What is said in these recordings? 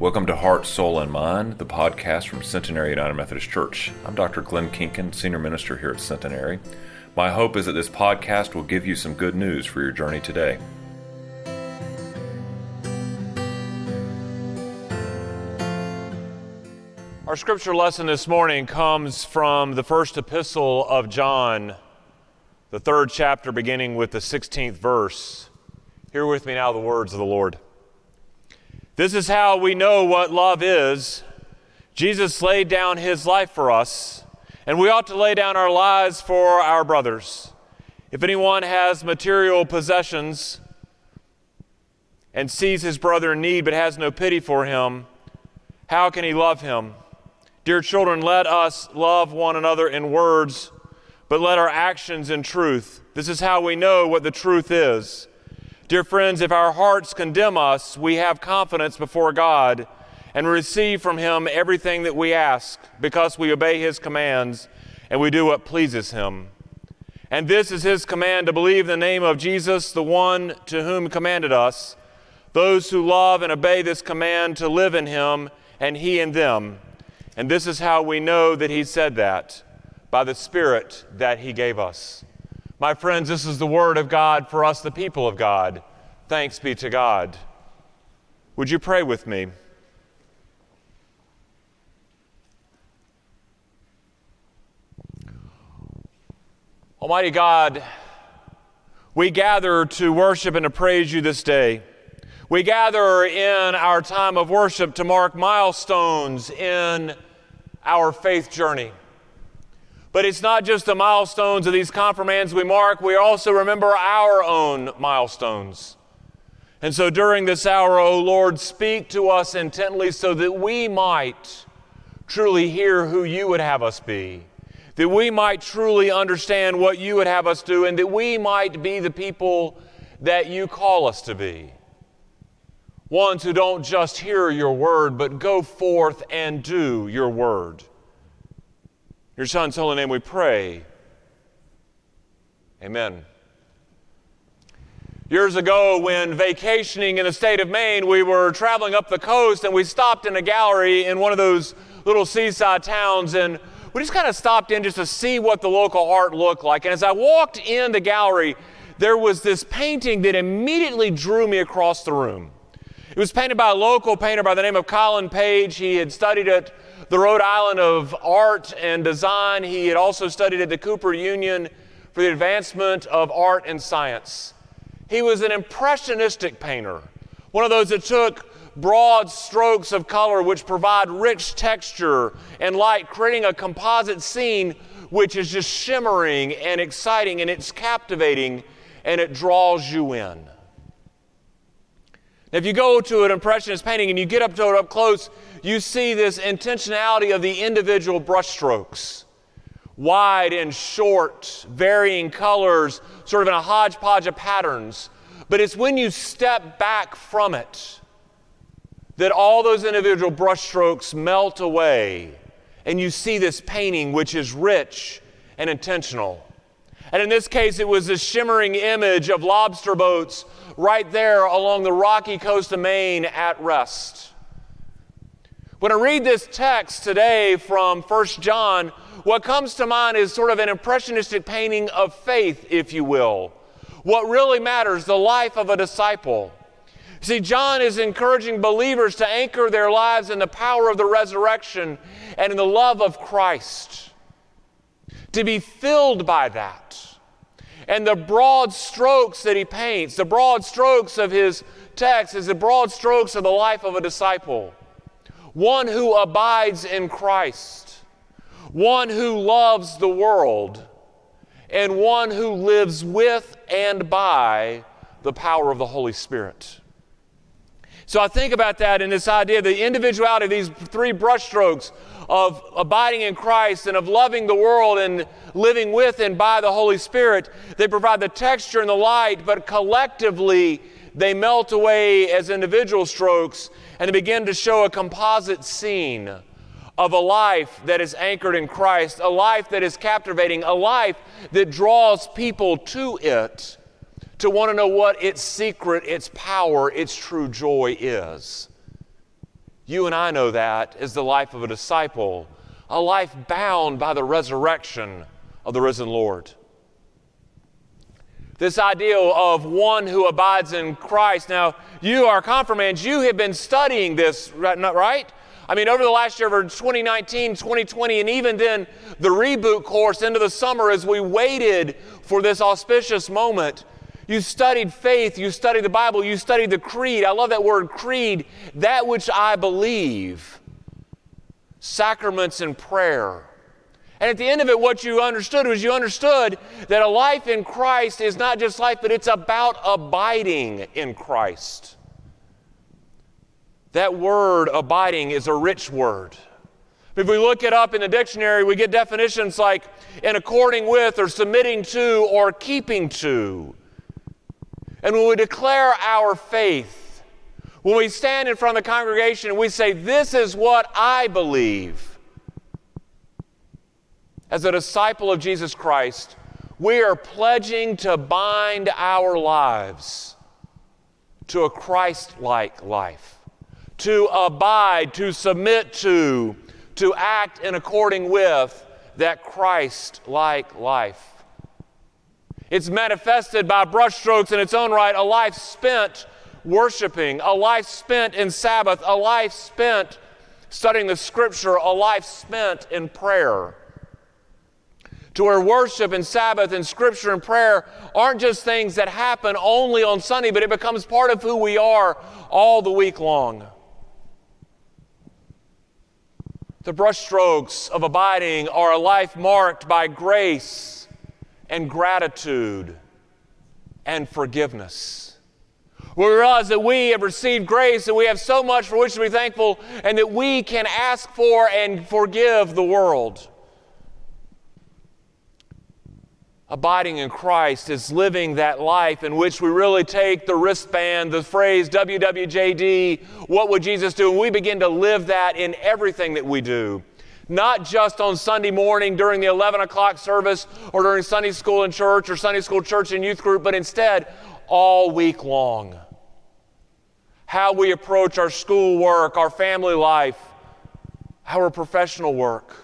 Welcome to Heart, Soul, and Mind, the podcast from Centenary United Methodist Church. I'm Dr. Glenn Kinkin, Senior Minister here at Centenary. My hope is that this podcast will give you some good news for your journey today. Our scripture lesson this morning comes from the first epistle of John, the third chapter, beginning with the 16th verse. Hear with me now the words of the Lord. This is how we know what love is. Jesus laid down his life for us, and we ought to lay down our lives for our brothers. If anyone has material possessions and sees his brother in need but has no pity for him, how can he love him? Dear children, let us love one another in words, but let our actions in truth. This is how we know what the truth is. Dear friends, if our hearts condemn us, we have confidence before God and receive from Him everything that we ask because we obey His commands and we do what pleases Him. And this is His command to believe in the name of Jesus, the one to whom commanded us. Those who love and obey this command to live in Him and He in them. And this is how we know that He said that by the Spirit that He gave us. My friends, this is the word of God for us, the people of God. Thanks be to God. Would you pray with me? Almighty God, we gather to worship and to praise you this day. We gather in our time of worship to mark milestones in our faith journey. But it's not just the milestones of these confirmands we mark, we also remember our own milestones. And so during this hour, O Lord, speak to us intently so that we might truly hear who you would have us be, that we might truly understand what you would have us do, and that we might be the people that you call us to be. Ones who don't just hear your word, but go forth and do your word your Son's holy name we pray. Amen. Years ago, when vacationing in the state of Maine, we were traveling up the coast and we stopped in a gallery in one of those little seaside towns and we just kind of stopped in just to see what the local art looked like. And as I walked in the gallery, there was this painting that immediately drew me across the room. It was painted by a local painter by the name of Colin Page. He had studied at the Rhode Island of Art and Design. He had also studied at the Cooper Union for the advancement of art and science. He was an impressionistic painter, one of those that took broad strokes of color which provide rich texture and light, creating a composite scene which is just shimmering and exciting and it's captivating and it draws you in. If you go to an impressionist painting and you get up to it up close, you see this intentionality of the individual brushstrokes. Wide and short, varying colors, sort of in a hodgepodge of patterns. But it's when you step back from it that all those individual brushstrokes melt away and you see this painting which is rich and intentional. And in this case, it was this shimmering image of lobster boats right there along the rocky coast of Maine at rest. When I read this text today from 1 John, what comes to mind is sort of an impressionistic painting of faith, if you will. What really matters, the life of a disciple. See, John is encouraging believers to anchor their lives in the power of the resurrection and in the love of Christ, to be filled by that. And the broad strokes that he paints, the broad strokes of his text, is the broad strokes of the life of a disciple. One who abides in Christ, one who loves the world, and one who lives with and by the power of the Holy Spirit. So I think about that in this idea the individuality of these three brushstrokes of abiding in Christ and of loving the world and living with and by the Holy Spirit. They provide the texture and the light, but collectively they melt away as individual strokes and they begin to show a composite scene of a life that is anchored in Christ, a life that is captivating, a life that draws people to it to want to know what its secret, its power, its true joy is. You and I know that is the life of a disciple, a life bound by the resurrection of the risen Lord. This idea of one who abides in Christ. Now, you are confirmands, you have been studying this, right? I mean, over the last year, over 2019, 2020, and even then the reboot course into the summer as we waited for this auspicious moment. You studied faith, you studied the Bible, you studied the creed. I love that word creed, that which I believe. Sacraments and prayer. And at the end of it, what you understood was you understood that a life in Christ is not just life, but it's about abiding in Christ. That word, abiding, is a rich word. If we look it up in the dictionary, we get definitions like in according with, or submitting to, or keeping to. And when we declare our faith, when we stand in front of the congregation and we say, This is what I believe, as a disciple of Jesus Christ, we are pledging to bind our lives to a Christ like life, to abide, to submit to, to act in according with that Christ like life. It's manifested by brushstrokes in its own right, a life spent worshiping, a life spent in Sabbath, a life spent studying the scripture, a life spent in prayer. To where worship and Sabbath and scripture and prayer aren't just things that happen only on Sunday, but it becomes part of who we are all the week long. The brushstrokes of abiding are a life marked by grace and gratitude and forgiveness. We realize that we have received grace and we have so much for which to be thankful, and that we can ask for and forgive the world. Abiding in Christ is living that life in which we really take the wristband, the phrase WWJD, what would Jesus do? And we begin to live that in everything that we do not just on Sunday morning during the 11 o'clock service or during Sunday school in church or Sunday school church and youth group, but instead all week long. How we approach our school work, our family life, our professional work.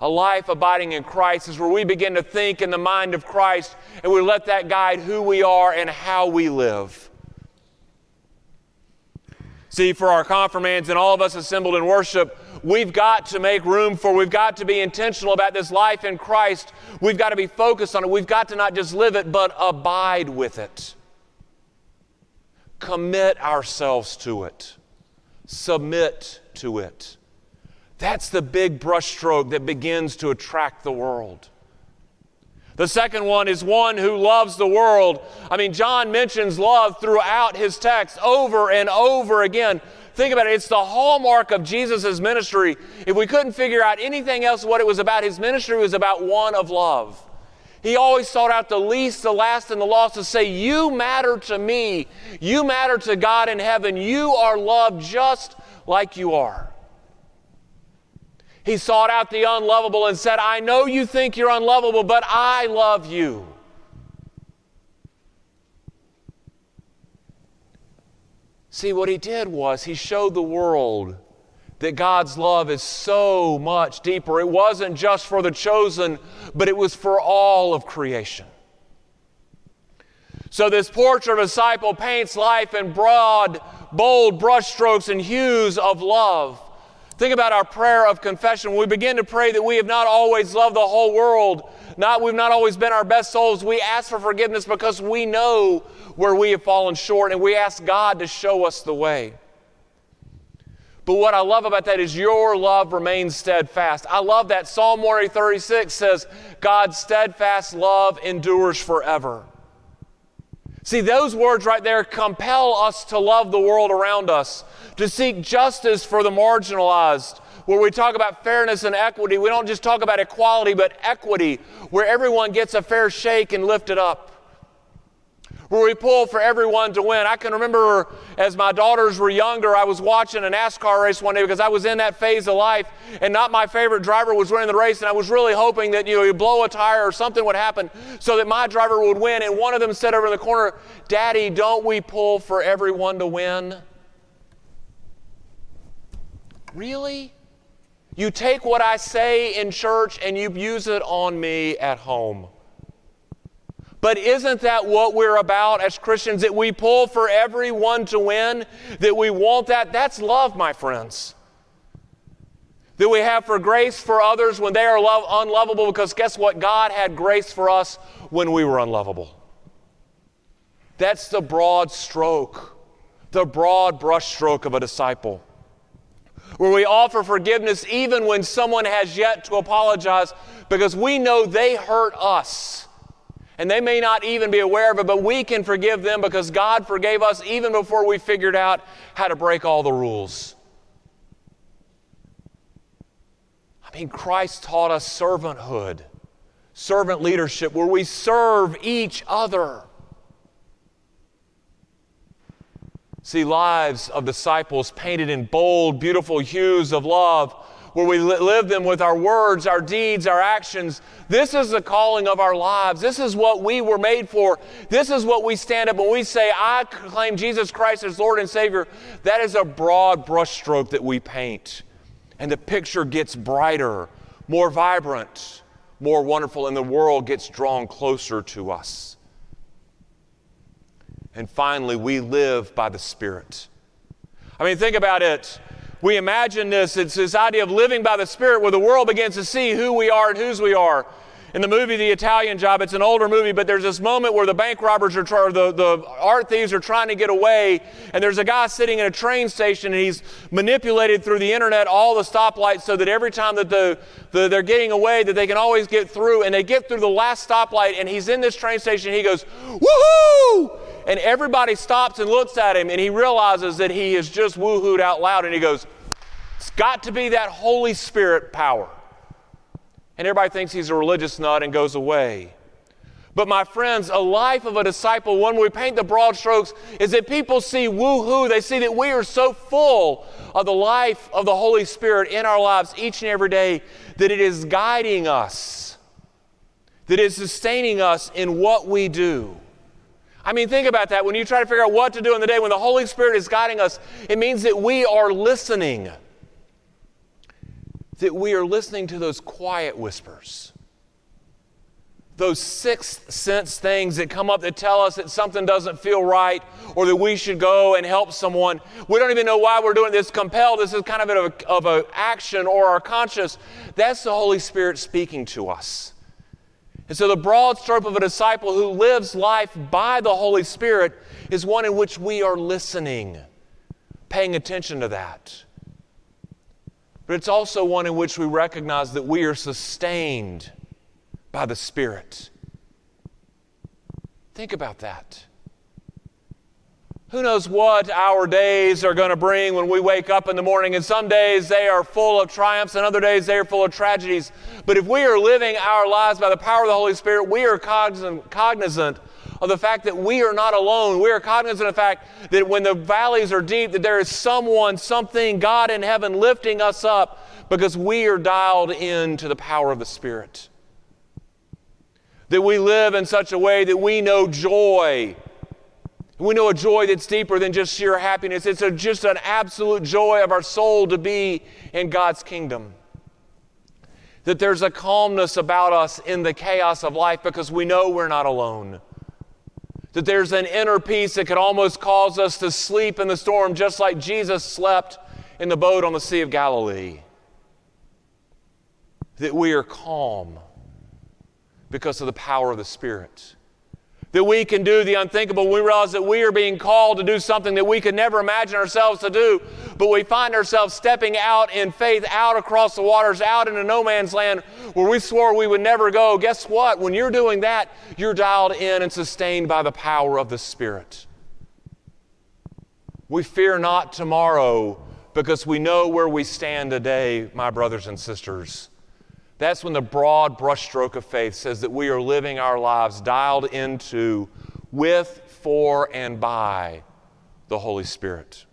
A life abiding in Christ is where we begin to think in the mind of Christ and we let that guide who we are and how we live. See, for our confirmands and all of us assembled in worship, we've got to make room for, we've got to be intentional about this life in Christ. We've got to be focused on it. We've got to not just live it, but abide with it. Commit ourselves to it, submit to it. That's the big brushstroke that begins to attract the world. The second one is one who loves the world. I mean, John mentions love throughout his text over and over again. Think about it, it's the hallmark of Jesus' ministry. If we couldn't figure out anything else what it was about, his ministry was about one of love. He always sought out the least, the last, and the lost to say, You matter to me. You matter to God in heaven. You are loved just like you are. He sought out the unlovable and said, I know you think you're unlovable, but I love you. See, what he did was he showed the world that God's love is so much deeper. It wasn't just for the chosen, but it was for all of creation. So, this portrait of a disciple paints life in broad, bold brushstrokes and hues of love. Think about our prayer of confession. When we begin to pray that we have not always loved the whole world, not we've not always been our best souls. We ask for forgiveness because we know where we have fallen short and we ask God to show us the way. But what I love about that is your love remains steadfast. I love that Psalm 136 says, God's steadfast love endures forever. See, those words right there compel us to love the world around us, to seek justice for the marginalized. Where we talk about fairness and equity, we don't just talk about equality, but equity, where everyone gets a fair shake and lifted up where we pull for everyone to win. I can remember as my daughters were younger, I was watching a NASCAR race one day because I was in that phase of life and not my favorite driver was winning the race and I was really hoping that you know he'd blow a tire or something would happen so that my driver would win and one of them said over in the corner, "Daddy, don't we pull for everyone to win?" Really? You take what I say in church and you use it on me at home. But isn't that what we're about as Christians? That we pull for everyone to win? That we want that? That's love, my friends. That we have for grace for others when they are love, unlovable, because guess what? God had grace for us when we were unlovable. That's the broad stroke, the broad brushstroke of a disciple where we offer forgiveness even when someone has yet to apologize because we know they hurt us. And they may not even be aware of it, but we can forgive them because God forgave us even before we figured out how to break all the rules. I mean, Christ taught us servanthood, servant leadership, where we serve each other. See lives of disciples painted in bold, beautiful hues of love, where we live them with our words, our deeds, our actions. This is the calling of our lives. This is what we were made for. This is what we stand up when we say, I claim Jesus Christ as Lord and Savior. That is a broad brushstroke that we paint. And the picture gets brighter, more vibrant, more wonderful, and the world gets drawn closer to us. And finally, we live by the Spirit. I mean, think about it. We imagine this, it's this idea of living by the Spirit where the world begins to see who we are and whose we are. In the movie The Italian Job, it's an older movie, but there's this moment where the bank robbers are, trying, the, the art thieves are trying to get away, and there's a guy sitting in a train station, and he's manipulated through the internet all the stoplights so that every time that the, the, they're getting away, that they can always get through, and they get through the last stoplight, and he's in this train station, and he goes, woohoo! And everybody stops and looks at him, and he realizes that he has just woohooed out loud, and he goes, It's got to be that Holy Spirit power. And everybody thinks he's a religious nut and goes away. But my friends, a life of a disciple, when we paint the broad strokes, is that people see woohoo. They see that we are so full of the life of the Holy Spirit in our lives each and every day that it is guiding us, that it is sustaining us in what we do. I mean, think about that. When you try to figure out what to do in the day, when the Holy Spirit is guiding us, it means that we are listening. That we are listening to those quiet whispers. Those sixth sense things that come up that tell us that something doesn't feel right or that we should go and help someone. We don't even know why we're doing this. Compelled, this is kind of an of a action or our conscious. That's the Holy Spirit speaking to us. And so, the broad stroke of a disciple who lives life by the Holy Spirit is one in which we are listening, paying attention to that. But it's also one in which we recognize that we are sustained by the Spirit. Think about that. Who knows what our days are going to bring when we wake up in the morning? And some days they are full of triumphs, and other days they are full of tragedies. But if we are living our lives by the power of the Holy Spirit, we are cognizant, of the fact that we are not alone. We are cognizant of the fact that when the valleys are deep, that there is someone, something, God in heaven lifting us up because we are dialed into the power of the Spirit. That we live in such a way that we know joy we know a joy that's deeper than just sheer happiness. It's a, just an absolute joy of our soul to be in God's kingdom. That there's a calmness about us in the chaos of life because we know we're not alone. That there's an inner peace that could almost cause us to sleep in the storm just like Jesus slept in the boat on the Sea of Galilee. That we are calm because of the power of the Spirit that we can do the unthinkable. We realize that we are being called to do something that we could never imagine ourselves to do, but we find ourselves stepping out in faith, out across the waters, out into no man's land where we swore we would never go. Guess what? When you're doing that, you're dialed in and sustained by the power of the Spirit. We fear not tomorrow because we know where we stand today, my brothers and sisters. That's when the broad brushstroke of faith says that we are living our lives dialed into, with, for, and by the Holy Spirit.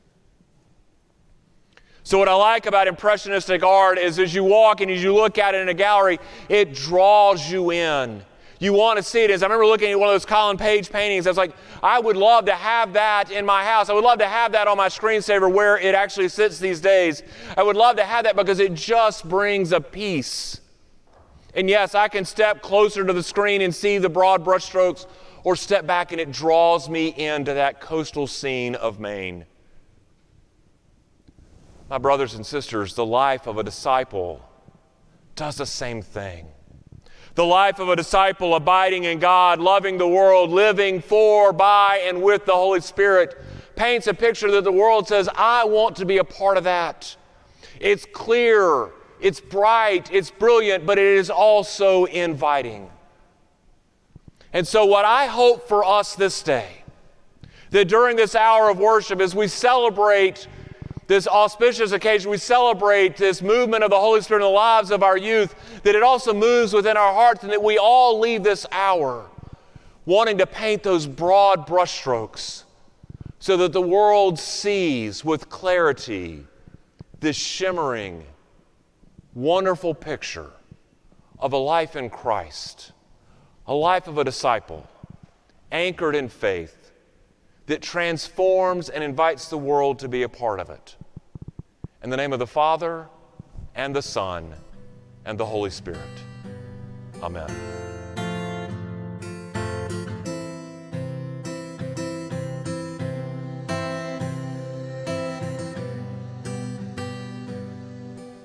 So, what I like about Impressionistic art is as you walk and as you look at it in a gallery, it draws you in. you want to see it. As I remember looking at one of those Colin Page paintings. I was like, I would love to have that in my house. I would love to have that on my screensaver where it actually sits these days. I would love to have that because it just brings a peace. And yes, I can step closer to the screen and see the broad brushstrokes, or step back and it draws me into that coastal scene of Maine. My brothers and sisters, the life of a disciple does the same thing. The life of a disciple abiding in God, loving the world, living for, by, and with the Holy Spirit paints a picture that the world says, I want to be a part of that. It's clear, it's bright, it's brilliant, but it is also inviting. And so, what I hope for us this day, that during this hour of worship, as we celebrate this auspicious occasion, we celebrate this movement of the Holy Spirit in the lives of our youth, that it also moves within our hearts, and that we all leave this hour wanting to paint those broad brushstrokes so that the world sees with clarity this shimmering, wonderful picture of a life in Christ, a life of a disciple, anchored in faith, that transforms and invites the world to be a part of it. In the name of the Father, and the Son, and the Holy Spirit. Amen.